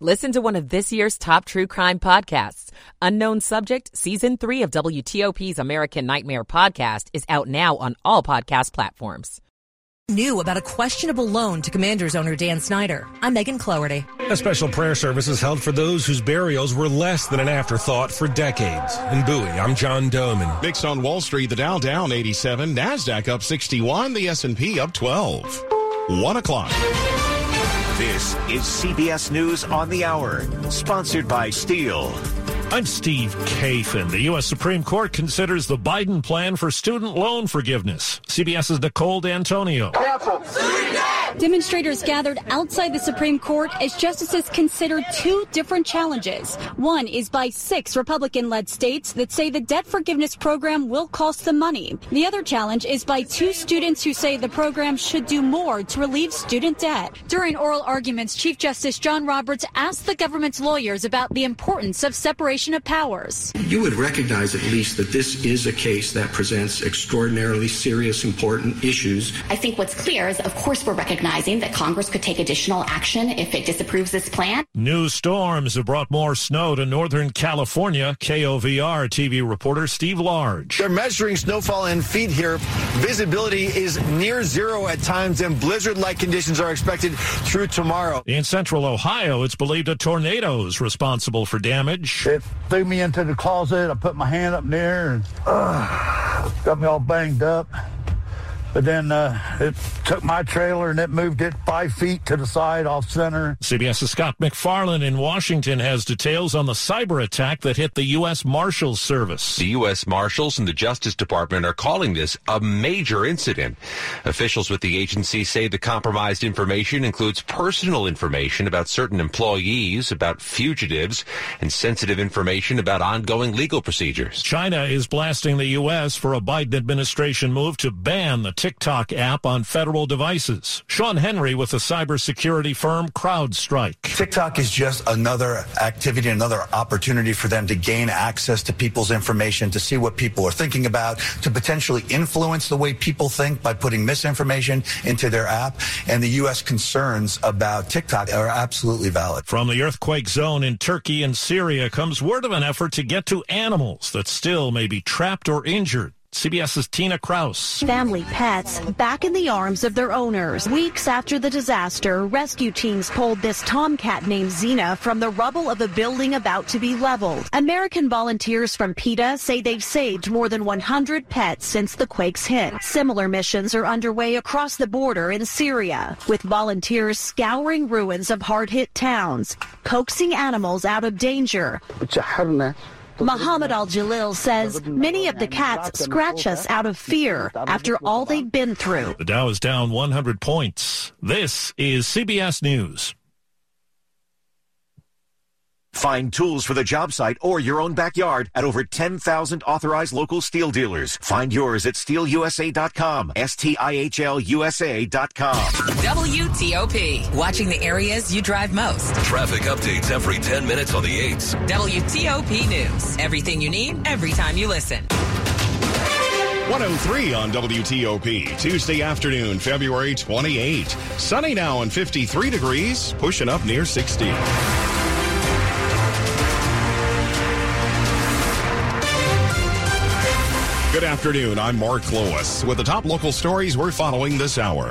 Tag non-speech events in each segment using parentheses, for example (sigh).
Listen to one of this year's top true crime podcasts. Unknown Subject, Season 3 of WTOP's American Nightmare podcast is out now on all podcast platforms. New about a questionable loan to Commanders owner Dan Snyder. I'm Megan Cloherty. A special prayer service is held for those whose burials were less than an afterthought for decades. In Bowie, I'm John Domen. Mix on Wall Street, the Dow down 87, NASDAQ up 61, the S&P up 12. 1 o'clock. This is CBS News on the Hour, sponsored by Stihl. I'm Steve Kathan. The U.S. Supreme Court considers the Biden plan for student loan forgiveness. CBS's Nicole D'Antonio. Demonstrators gathered outside the Supreme Court as justices considered two different challenges. One is by six Republican led states that say the debt forgiveness program will cost them money. The other challenge is by two students who say the program should do more to relieve student debt. During oral arguments, Chief Justice John Roberts asked the government's lawyers about the importance of separation of powers. You would recognize at least that this is a case that presents extraordinarily serious, important issues. I think what's clear is, of course, we're recognizing that Congress could take additional action if it disapproves this plan. New storms have brought more snow to Northern California. KOVR TV reporter Steve Large. They're measuring snowfall in feet here. Visibility is near zero at times, and blizzard like conditions are expected through tomorrow. In central Ohio, it's believed a tornado is responsible for damage. It threw me into the closet. I put my hand up there and uh, got me all banged up. But then uh, it took my trailer and it moved it five feet to the side off center. CBS's Scott MacFarlane in Washington has details on the cyber attack that hit the U.S. Marshals Service. The U.S. Marshals and the Justice Department are calling this a major incident. Officials with the agency say the compromised information includes personal information about certain employees, about fugitives, and sensitive information about ongoing legal procedures. China is blasting the U.S. for a Biden administration move to ban the TikTok app on federal devices. Shawn Henry with the cybersecurity firm CrowdStrike. TikTok is just another activity, another opportunity for them to gain access to people's information, to see what people are thinking about, to potentially influence the way people think by putting misinformation into their app. And the U.S. concerns about TikTok are absolutely valid. From the earthquake zone in Turkey and Syria comes word of an effort to get to animals that still may be trapped or injured. CBS's Tina Kraus. Family pets back in the arms of their owners. Weeks after the disaster, rescue teams pulled this tomcat named Xena from the rubble of a building about to be leveled. American volunteers from PETA say they've saved more than 100 pets since the quakes hit. Similar missions are underway across the border in Syria, with volunteers scouring ruins of hard-hit towns, coaxing animals out of danger. Muhammad Al Jalil says many of the cats scratch us out of fear after all they've been through. The Dow is down 100 points. This is CBS News. Find tools for the job site or your own backyard at over 10,000 authorized local Stihl dealers. Find yours at stihlusa.com. S-T-I-H-L-U-S-A.com. WTOP. Watching the areas you drive most. Traffic updates every 10 minutes on the 8s. WTOP News. Everything you need, every time you listen. 103 on WTOP, Tuesday afternoon, February 28. Sunny now and 53 degrees, pushing up near 60. Good afternoon. I'm Mark Lewis with the top local stories we're following this hour.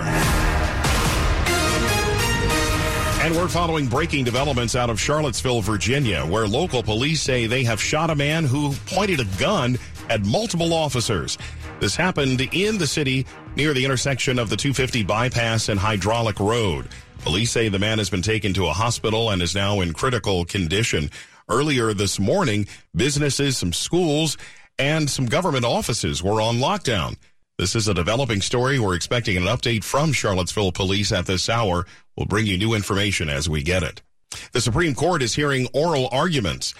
And we're following breaking developments out of Charlottesville, Virginia, where local police say they have shot a man who pointed a gun at multiple officers. This happened in the city near the intersection of the 250 bypass and hydraulic road. Police say the man has been taken to a hospital and is now in critical condition. Earlier this morning, businesses, some schools, and some government offices were on lockdown. This is a developing story. We're expecting an update from Charlottesville police at this hour. We'll bring you new information as we get it. The Supreme Court is hearing oral arguments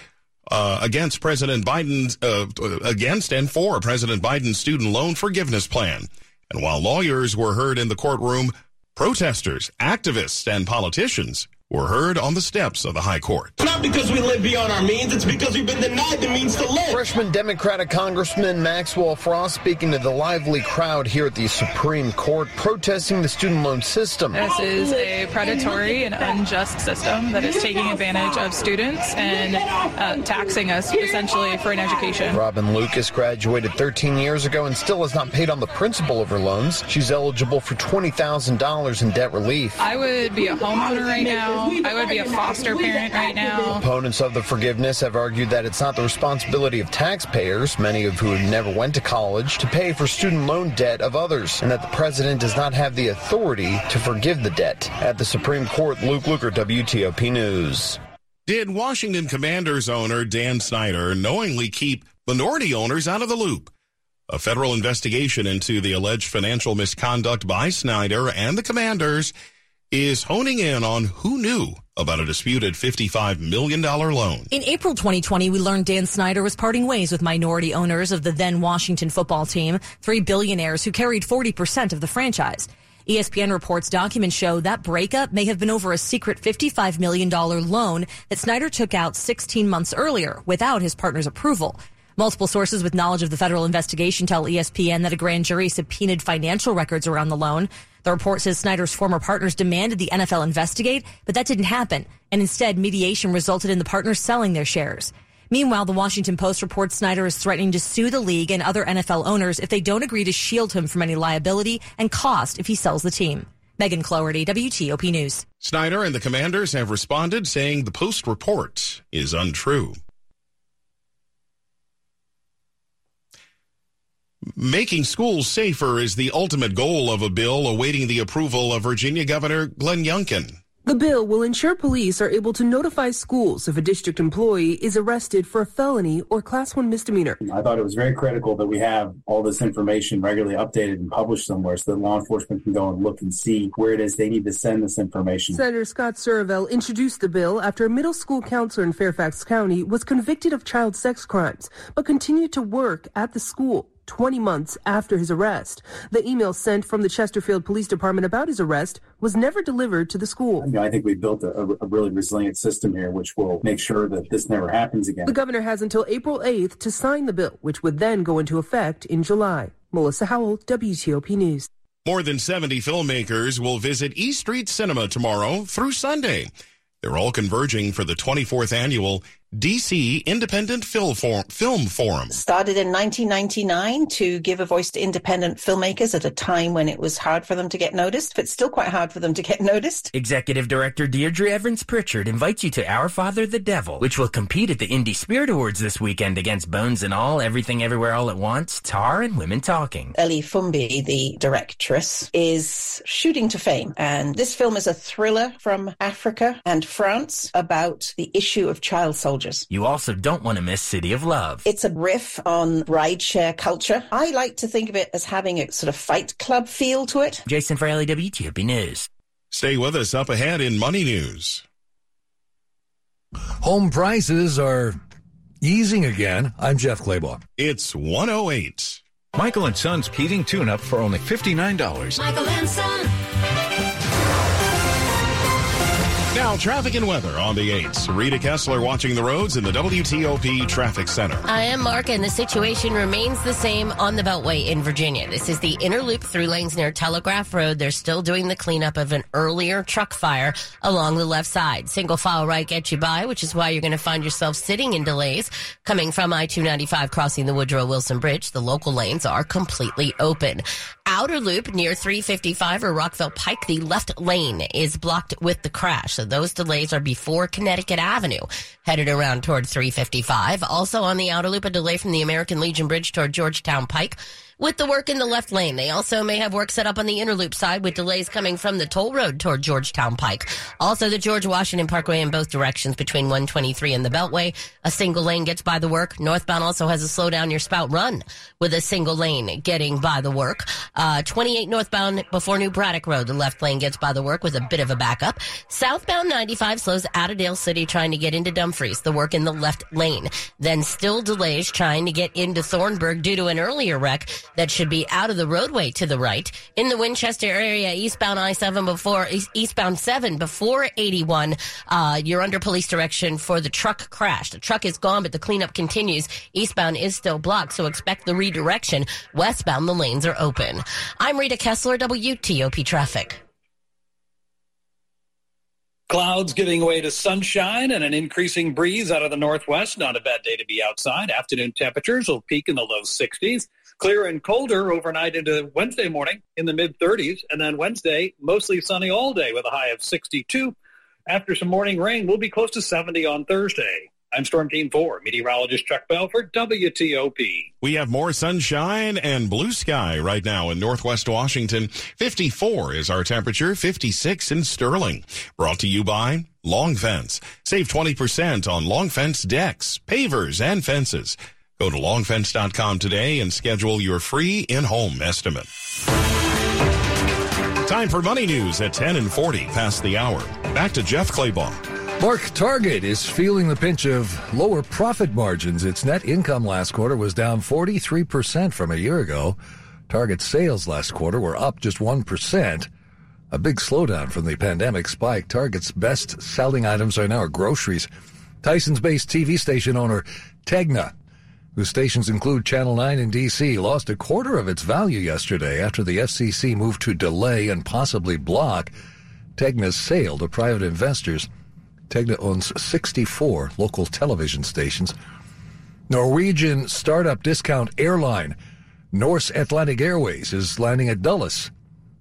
uh, against President Biden's uh, against and for President Biden's student loan forgiveness plan. And while lawyers were heard in the courtroom, protesters, activists, and politicians were heard on the steps of the High Court. Not because we live beyond our means, it's because we've been denied the means to live. Freshman Democratic Congressman Maxwell Frost speaking to the lively crowd here at the Supreme Court protesting the student loan system. This is a predatory and unjust system that is taking advantage of students and uh, taxing us essentially for an education. Robin Lucas graduated 13 years ago and still has not paid on the principal of her loans. She's eligible for $20,000 in debt relief. I would be a homeowner right now. Um, I would be a foster parent right now. Opponents of the forgiveness have argued that it's not the responsibility of taxpayers, many of who never went to college, to pay for student loan debt of others, and that the president does not have the authority to forgive the debt. At the Supreme Court, Luke Lukert, WTOP News. Did Washington Commanders owner Dan Snyder knowingly keep minority owners out of the loop? A federal investigation into the alleged financial misconduct by Snyder and the Commanders is honing in on who knew about a disputed $55 million loan. In April 2020, we learned Dan Snyder was parting ways with minority owners of the then Washington football team, three billionaires who carried 40% of the franchise. ESPN reports documents show that breakup may have been over a secret $55 million loan that Snyder took out 16 months earlier without his partner's approval. Multiple sources with knowledge of the federal investigation tell ESPN that a grand jury subpoenaed financial records around the loan. The report says Snyder's former partners demanded the NFL investigate, but that didn't happen. And instead, mediation resulted in the partners selling their shares. Meanwhile, the Washington Post reports Snyder is threatening to sue the league and other NFL owners if they don't agree to shield him from any liability and cost if he sells the team. Megan Cloherty, WTOP News. Snyder and the commanders have responded saying the Post report is untrue. Making schools safer is the ultimate goal of a bill awaiting the approval of Virginia Governor Glenn Youngkin. The bill will ensure police are able to notify schools if a district employee is arrested for a felony or class one misdemeanor. I thought it was very critical that we have all this information regularly updated and published somewhere so that law enforcement can go and look and see where it is they need to send this information. Senator Scott Surovell introduced the bill after a middle school counselor in Fairfax County was convicted of child sex crimes, but continued to work at the school. 20 months after his arrest. The email sent from the Chesterfield Police Department about his arrest was never delivered to the school. You know, I think we built a, a, really resilient system here, which will make sure that this never happens again. The governor has until April 8th to sign the bill, which would then go into effect in July. Melissa Howell, WTOP News. More than 70 filmmakers will visit E Street Cinema tomorrow through Sunday. They're all converging for the 24th annual DC Independent Film Forum. Started in 1999 to give a voice to independent filmmakers at a time when it was hard for them to get noticed, but still quite hard for them to get (laughs) noticed. Executive Director Deirdre Evans Pritchard invites you to Our Father the Devil, which will compete at the Indie Spirit Awards this weekend against Bones and All, Everything Everywhere All at Once, Tar, and Women Talking. Ellie Foumbi, the directress, is shooting to fame, and this film is a thriller from Africa and France about the issue of child soldiers soldiers. You also don't want to miss City of Love. It's a riff on rideshare culture. I like to think of it as having a sort of fight club feel to it. Jason Fraley, WTOP News. Stay with us up ahead in Money News. Home prices are easing again. I'm Jeff Clabaugh. It's 108. Michael and Son's heating tune up for only $59. Michael and Son. Now, traffic and weather on the 8s. Rita Kessler watching the roads in the WTOP Traffic Center. I am Mark, and the situation remains the same on the Beltway in Virginia. This is the inner loop through lanes near Telegraph Road. They're still doing the cleanup of an earlier truck fire along the left side. Single file right gets you by, which is why you're going to find yourself sitting in delays coming from I 295 crossing the Woodrow Wilson Bridge. The local lanes are completely open. Outer loop near 355 or Rockville Pike, the left lane is blocked with the crash. So those delays are before Connecticut Avenue, headed around toward 355. Also on the outer loop, a delay from the American Legion Bridge toward Georgetown Pike with the work in the left lane. They also may have work set up on the inner loop side with delays coming from the toll road toward Georgetown Pike. Also, the George Washington Parkway in both directions between 123 and the Beltway. A single lane gets by the work. Northbound also has a slowdown near Spout Run with a single lane getting by the work. Uh, 28 northbound before New Braddock Road. The left lane gets by the work with a bit of a backup. Southbound 95 slows out of Dale City trying to get into Dumfries. The work in the left lane. Then still delays trying to get into Thornburg due to an earlier wreck that should be out of the roadway to the right. In the Winchester area, eastbound I-7 before, eastbound 7 before 81, uh, you're under police direction for the truck crash. The truck is gone, but the cleanup continues. Eastbound is still blocked, so expect the redirection. Westbound, the lanes are open. I'm Rita Kessler, WTOP Traffic. Clouds giving way to sunshine and an increasing breeze out of the northwest. Not a bad day to be outside. Afternoon temperatures will peak in the low 60s. Clear and colder overnight into Wednesday morning in the mid 30s. And then Wednesday, mostly sunny all day with a high of 62. After some morning rain, we'll be close to 70 on Thursday. I'm Storm Team 4, meteorologist Chuck Bell for, WTOP. We have more sunshine and blue sky right now in Northwest Washington. 54 is our temperature, 56 in Sterling. Brought to you by Long Fence. Save 20% on Long Fence decks, pavers, and fences. Go to longfence.com today and schedule your free in-home estimate. Time for money news at 10 and 40 past the hour. Back to Jeff Clabaugh. Mark Target is feeling the pinch of lower profit margins. Its net income last quarter was down 43% from a year ago. Target sales last quarter were up just 1%. A big slowdown from the pandemic spike. Target's best selling items are now groceries. Tyson's based TV station owner Tegna, whose stations include Channel 9 in D.C., lost a quarter of its value yesterday after the FCC moved to delay and possibly block Tegna's sale to private investors. Tegna owns 64 local television stations. Norwegian startup discount airline Norse Atlantic Airways is landing at Dulles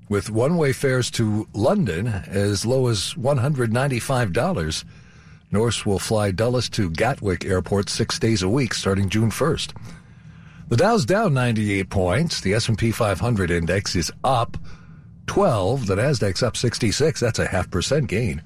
with one-way fares to London as low as $195. Norse will fly Dulles to Gatwick Airport six days a week starting June 1st. The Dow's down 98 points. The S&P 500 index is up 12. The Nasdaq's up 66. That's a half percent gain.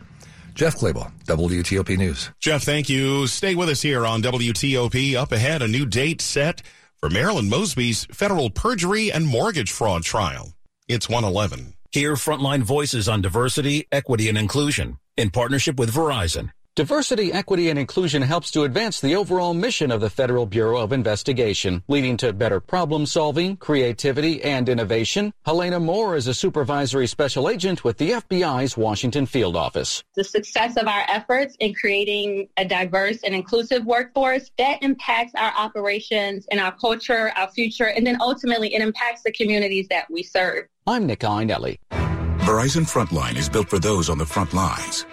Jeff Clabaugh, WTOP News. Jeff, thank you. Stay with us here on WTOP. Up ahead, a new date set for Marilyn Mosby's federal perjury and mortgage fraud trial. It's 111. Hear frontline voices on diversity, equity, and inclusion in partnership with Verizon. Diversity, equity, and inclusion helps to advance the overall mission of the Federal Bureau of Investigation, leading to better problem solving, creativity, and innovation. Helena Moore is a supervisory special agent with the FBI's Washington field office. The success of our efforts in creating a diverse and inclusive workforce that impacts our operations and our culture, our future, and then ultimately it impacts the communities that we serve. I'm Nick Iannelli. Verizon Frontline is built for those on the front lines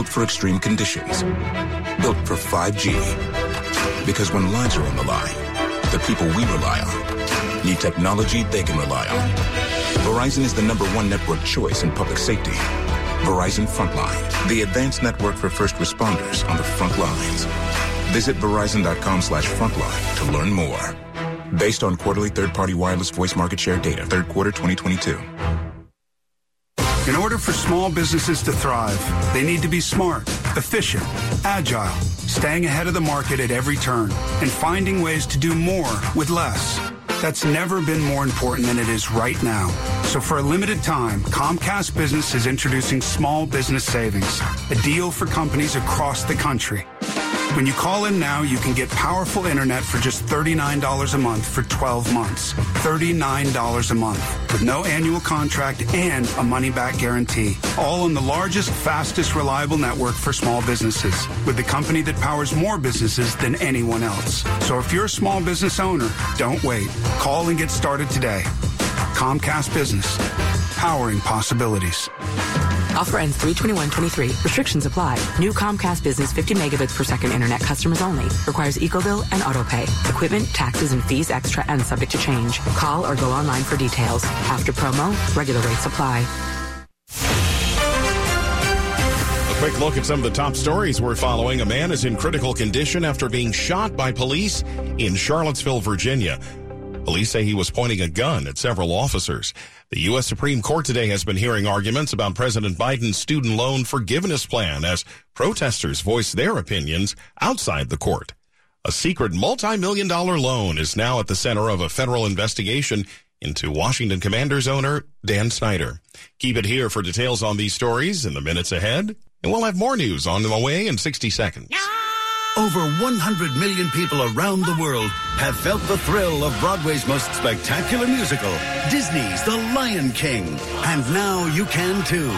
built for extreme conditions, built for 5G. Because when lives are on the line, the people we rely on need technology they can rely on. Verizon is the number one network choice in public safety. Verizon Frontline, the advanced network for first responders on the front lines. Visit verizon.com slash frontline to learn more. Based on quarterly third-party wireless voice market share data, third quarter 2022. In order for small businesses to thrive, they need to be smart, efficient, agile, staying ahead of the market at every turn, and finding ways to do more with less. That's never been more important than it is right now. So for a limited time, Comcast Business is introducing Small Business Savings, a deal for companies across the country. When you call in now, you can get powerful internet for just $39 a month for 12 months. $39 a month with no annual contract and a money back guarantee. All on the largest, fastest, reliable network for small businesses with the company that powers more businesses than anyone else. So if you're a small business owner, don't wait. Call and get started today. Comcast Business, powering possibilities. Offer ends 321.23. Restrictions apply. New Comcast Business 50 megabits per second internet customers only. Requires EcoBill and autopay. Equipment, taxes, and fees extra and subject to change. Call or go online for details. After promo, regular rates apply. A quick look at some of the top stories we're following. A man is in critical condition after being shot by police in Charlottesville, Virginia. Police say he was pointing a gun at several officers. The U.S. Supreme Court today has been hearing arguments about President Biden's student loan forgiveness plan as protesters voice their opinions outside the court. A secret multi-million dollar loan is now at the center of a federal investigation into Washington Commanders owner Dan Snyder. Keep it here for details on these stories in the minutes ahead, and we'll have more news on the way in 60 seconds. Over 100 million people around the world have felt the thrill of Broadway's most spectacular musical, Disney's The Lion King. And now you can too.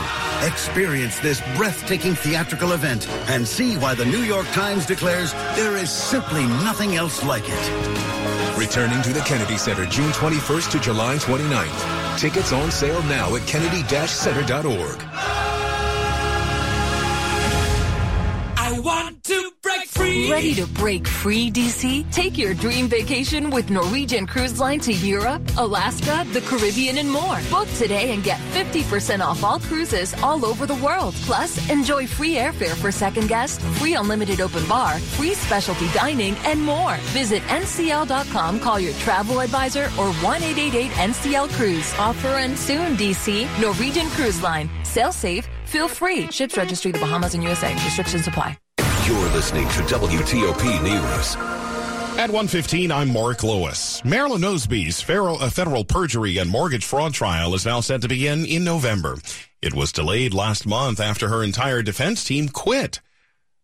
Experience this breathtaking theatrical event and see why the New York Times declares there is simply nothing else like it. Returning to the Kennedy Center June 21st to July 29th. Tickets on sale now at kennedy-center.org. I want to break free. Ready to break free, DC? Take your dream vacation with Norwegian Cruise Line to Europe, Alaska, the Caribbean, and more. Book today and get 50% off all cruises all over the world. Plus, enjoy free airfare for second guests, free unlimited open bar, free specialty dining, and more. Visit ncl.com, call your travel advisor, or 1 888 NCL Cruise. Offer ends soon, DC. Norwegian Cruise Line. Sail safe, feel free. Ships registry the Bahamas and USA. Restrictions apply. You're listening to WTOP News. At 115, I'm Mark Lewis. Marilyn Mosby's uh, federal perjury and mortgage fraud trial is now set to begin in November. It was delayed last month after her entire defense team quit.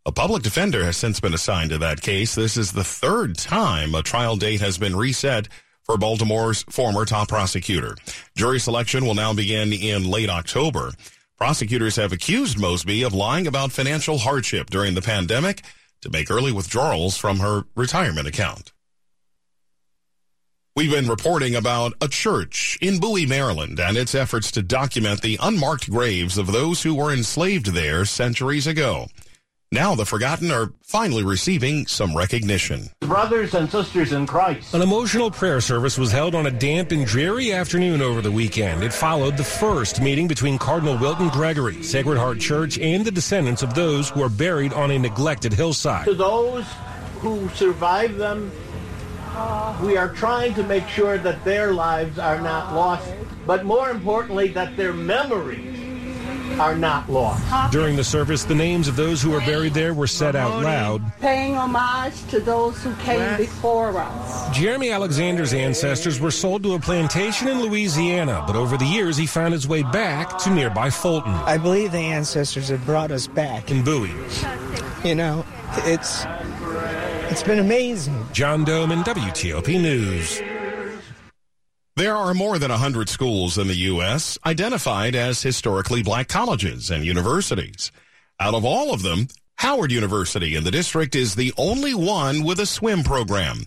A public defender has since been assigned to that case. This is the third time a trial date has been reset for Baltimore's former top prosecutor. Jury selection will now begin in late October. Prosecutors have accused Mosby of lying about financial hardship during the pandemic to make early withdrawals from her retirement account. We've been reporting about a church in Bowie, Maryland, and its efforts to document the unmarked graves of those who were enslaved there centuries ago. Now the forgotten are finally receiving some recognition. Brothers and sisters in Christ. An emotional prayer service was held on a damp and dreary afternoon over the weekend. It followed the first meeting between Cardinal Wilton Gregory, Sacred Heart Church, and the descendants of those who are buried on a neglected hillside. To those who survived them, we are trying to make sure that their lives are not lost, but more importantly, that their memories are not lost. During the service, the names of those who were buried there were said out loud. Paying homage to those who came before us. Jeremy Alexander's ancestors were sold to a plantation in Louisiana, but over the years he found his way back to nearby Fulton. I believe the ancestors have brought us back. In Bowie. You know, it's it's been amazing. John Domen WTOP News. There are more than 100 schools in the U.S. identified as historically black colleges and universities. Out of all of them, Howard University in the district is the only one with a swim program.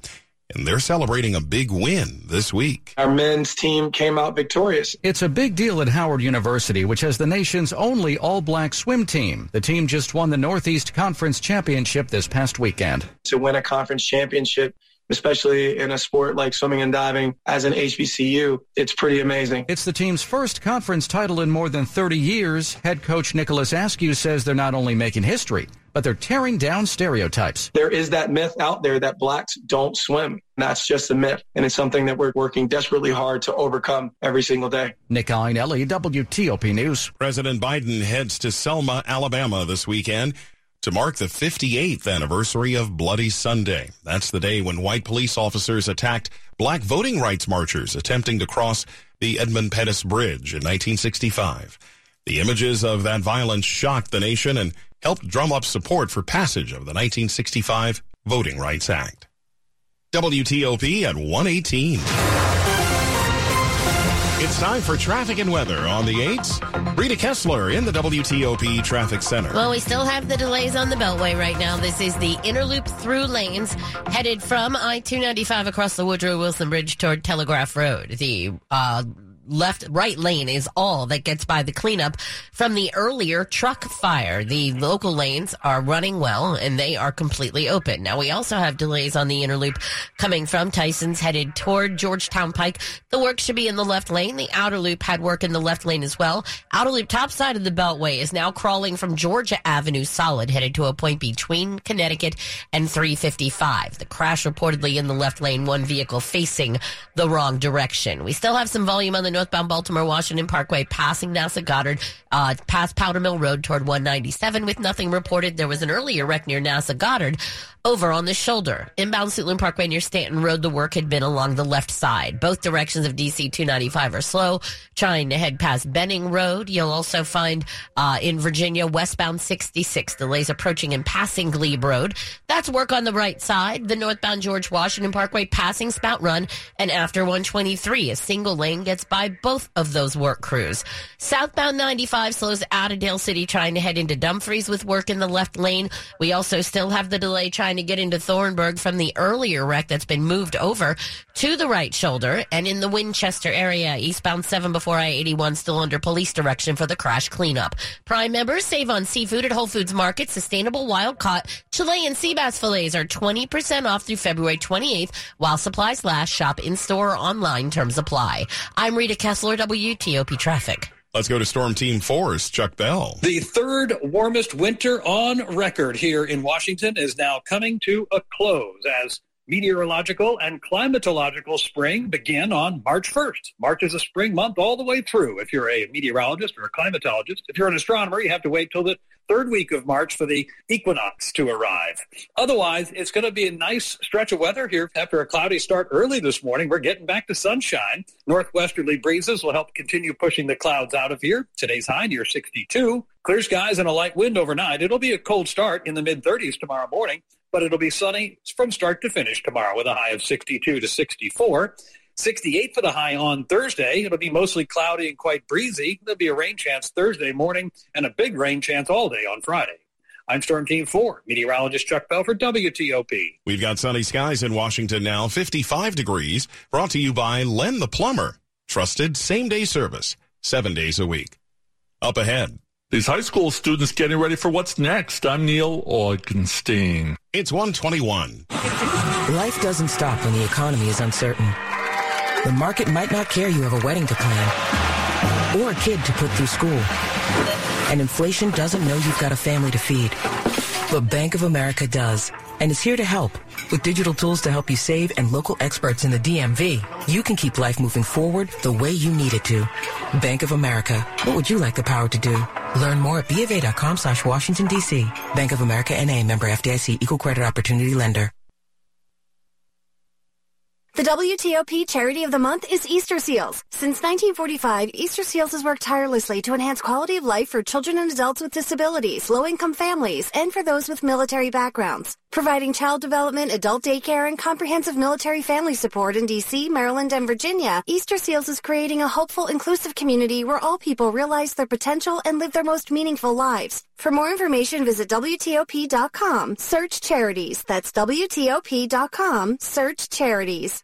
And they're celebrating a big win this week. Our men's team came out victorious. It's a big deal at Howard University, which has the nation's only all black swim team. The team just won the Northeast Conference Championship this past weekend. To win a conference championship, especially in a sport like swimming and diving as an HBCU, it's pretty amazing. It's the team's first conference title in more than 30 years. Head coach Nicholas Askew says they're not only making history, but they're tearing down stereotypes. There is that myth out there that blacks don't swim. That's just a myth. And it's something that we're working desperately hard to overcome every single day. Nick Iannelli, WTOP News. President Biden heads to Selma, Alabama this weekend to mark the 58th anniversary of Bloody Sunday. That's the day when white police officers attacked black voting rights marchers attempting to cross the Edmund Pettus Bridge in 1965. The images of that violence shocked the nation and helped drum up support for passage of the 1965 Voting Rights Act. WTOP at 118. It's time for traffic and weather on the 8s. Rita Kessler in the WTOP Traffic Center. Well, we still have the delays on the Beltway right now. This is the inner loop through lanes headed from I 295 across the Woodrow Wilson Bridge toward Telegraph Road. The uh, left right lane is all that gets by the cleanup from the earlier truck fire. The local lanes are running well and they are completely open. Now we also have delays on the inner loop coming from Tyson's headed toward Georgetown Pike. The work should be in the left lane. The outer loop had work in the left lane as well. Outer loop top side of the beltway is now crawling from Georgia Avenue solid headed to a point between Connecticut and 355. The crash reportedly in the left lane, one vehicle facing the wrong direction. We still have some volume on the northbound Baltimore Washington Parkway passing NASA Goddard, uh, past Powder Mill Road toward 197 with nothing reported. There was an earlier wreck near NASA Goddard over on the shoulder. Inbound Suitland Parkway near Stanton Road, the work had been along the left side. Both directions of DC 295 are slow, trying to head past Benning Road. You'll also find uh, in Virginia westbound 66 delays approaching and passing Glebe Road. That's work on the right side. The northbound George Washington Parkway passing Spout Run, and after 123, a single lane gets by both of those work crews. Southbound 95 slows out of Dale City, trying to head into Dumfries with work in the left lane. We also still have the delay trying to get into Thornburg from the earlier wreck that's been moved over to the right shoulder and in the Winchester area, eastbound 7 before I-81 still under police direction for the crash cleanup. Prime members save on seafood at Whole Foods Market. Sustainable wild caught Chilean sea bass fillets are 20% off through February 28th while supplies last. Shop in store or online. Terms apply. I'm Rita Kessler, WTOP Traffic. Let's go to Storm Team 4's Chuck Bell. The third warmest winter on record here in Washington is now coming to a close as meteorological and climatological spring begin on March 1st. March is a spring month all the way through. If you're a meteorologist or a climatologist, if you're an astronomer, you have to wait till the third week of March for the equinox to arrive. Otherwise, it's going to be a nice stretch of weather here after a cloudy start early this morning. We're getting back to sunshine. Northwesterly breezes will help continue pushing the clouds out of here. Today's high near 62. Clear skies and a light wind overnight. It'll be a cold start in the mid 30s tomorrow morning, but it'll be sunny from start to finish tomorrow with a high of 62 to 64. 68 for the high on Thursday. It'll be mostly cloudy and quite breezy. There'll be a rain chance Thursday morning and a big rain chance all day on Friday. I'm Storm Team 4, meteorologist Chuck Bell for WTOP. We've got sunny skies in Washington now, 55 degrees, brought to you by Len the Plumber. Trusted same day service, seven days a week. Up ahead. These high school students getting ready for what's next. I'm Neil Augenstein. It's 121. Life doesn't stop when the economy is uncertain. The market might not care you have a wedding to plan or a kid to put through school. And inflation doesn't know you've got a family to feed. But Bank of America does and is here to help. With digital tools to help you save and local experts in the DMV, you can keep life moving forward the way you need it to. Bank of America. What would you like the power to do? Learn more at BofA.com slash Washington, D.C. Bank of America NA member FDIC equal credit opportunity lender. The WTOP charity of the month is Easter Seals. Since 1945, Easter Seals has worked tirelessly to enhance quality of life for children and adults with disabilities, low-income families, and for those with military backgrounds. Providing child development, adult daycare, and comprehensive military family support in D.C., Maryland, and Virginia, Easter Seals is creating a hopeful, inclusive community where all people realize their potential and live their most meaningful lives. For more information, visit WTOP.com. Search charities. That's WTOP.com. Search charities.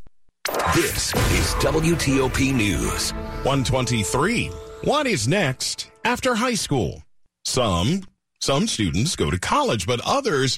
This is WTOP News. 123. What is next after high school? Some, some students go to college, but others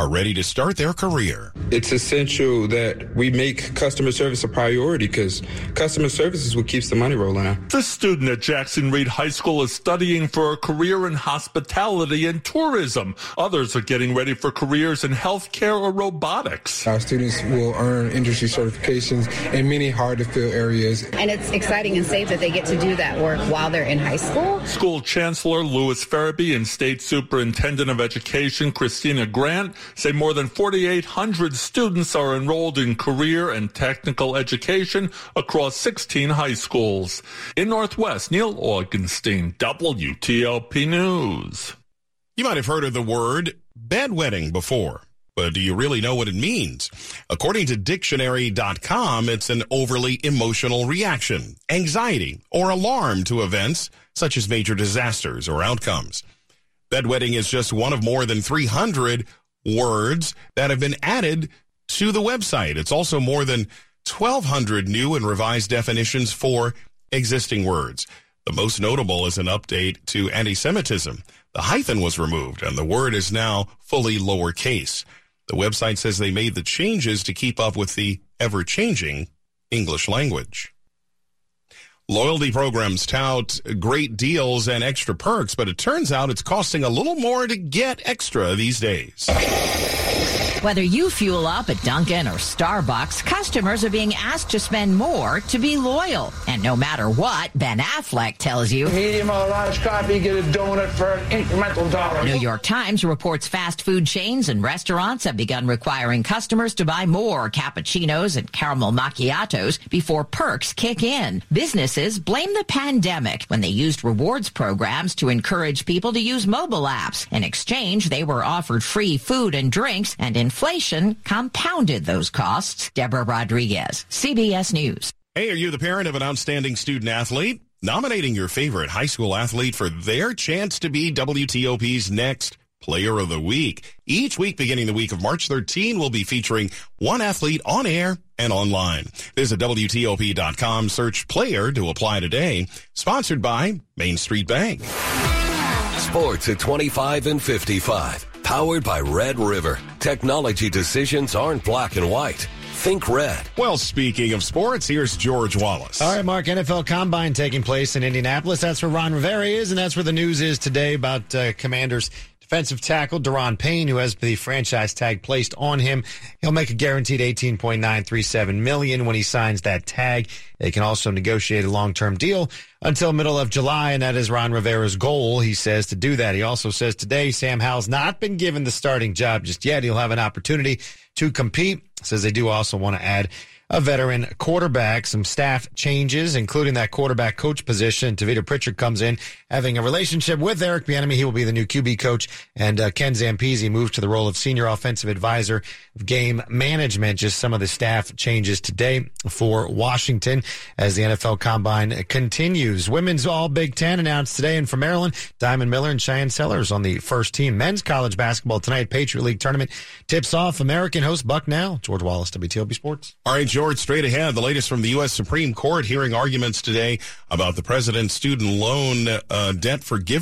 are ready to start their career. It's essential that we make customer service a priority because customer service is what keeps the money rolling out. This student at Jackson Reed High School is studying for a career in hospitality and tourism. Others are getting ready for careers in healthcare or robotics. Our students will earn industry certifications in many hard to fill areas. And it's exciting and safe that they get to do that work while they're in high school. School Chancellor Lewis Ferebee and State Superintendent of Education Christina Grant say more than 4,800 students are enrolled in career and technical education across 16 high schools. In Northwest, Neil Augenstein, WTOP News. You might have heard of the word bedwetting before. But do you really know what it means? According to dictionary.com, it's an overly emotional reaction, anxiety, or alarm to events such as major disasters or outcomes. Bedwetting is just one of more than 300 words that have been added to the website. It's also more than 1,200 new and revised definitions for existing words. The most notable is an update to anti-Semitism. The hyphen was removed and the word is now fully lowercase. The website says they made the changes to keep up with the ever-changing English language. Loyalty programs tout great deals and extra perks, but it turns out it's costing a little more to get extra these days. Whether you fuel up at Dunkin' or Starbucks, customers are being asked to spend more to be loyal. And no matter what, Ben Affleck tells you. Medium or large coffee, get a donut for an incremental dollar. New York Times reports fast food chains and restaurants have begun requiring customers to buy more cappuccinos and caramel macchiatos before perks kick in. Businesses blame the pandemic when they used rewards programs to encourage people to use mobile apps. In exchange, they were offered free food and drinks and in inflation compounded those costs. Deborah Rodriguez, CBS News. Hey, are you the parent of an outstanding student athlete? Nominating your favorite high school athlete for their chance to be WTOP's next Player of the Week. Each week beginning the week of March 13, we'll be featuring one athlete on air and online. Visit WTOP.com, search player to apply today. Sponsored by Main Street Bank. Sports at 25 and 55. Powered by Red River. Technology decisions aren't black and white. Think red. Well, speaking of sports, here's George Wallace. All right, Mark, NFL Combine taking place in Indianapolis. That's where Ron Rivera is, and that's where the news is today about uh, Commanders defensive tackle Daron Payne, who has the franchise tag placed on him. He'll make a guaranteed 18.937 million when he signs that tag. They can also negotiate a long-term deal until middle of July, and that is Ron Rivera's goal. He says to do that. He also says today Sam Howell's not been given the starting job just yet. He'll have an opportunity to compete. Says they do also want to add a veteran quarterback, some staff changes, including that quarterback coach position. Tavita Pritchard comes in having a relationship with Eric Bieniemy. He will be the new QB coach, and uh, Ken Zampese moves to the role of senior offensive advisor of game management. Just some of the staff changes today for Washington as the NFL Combine continues. Women's All Big Ten announced today, and for Maryland, Diamond Miller and Shyanne Sellers on the first team. Men's college basketball tonight, Patriot League tournament tips off. American host Bucknell, George Wallace, WTOP Sports. All right, George, straight ahead, the latest from the U.S. Supreme Court hearing arguments today about the president's student loan uh, debt forgiveness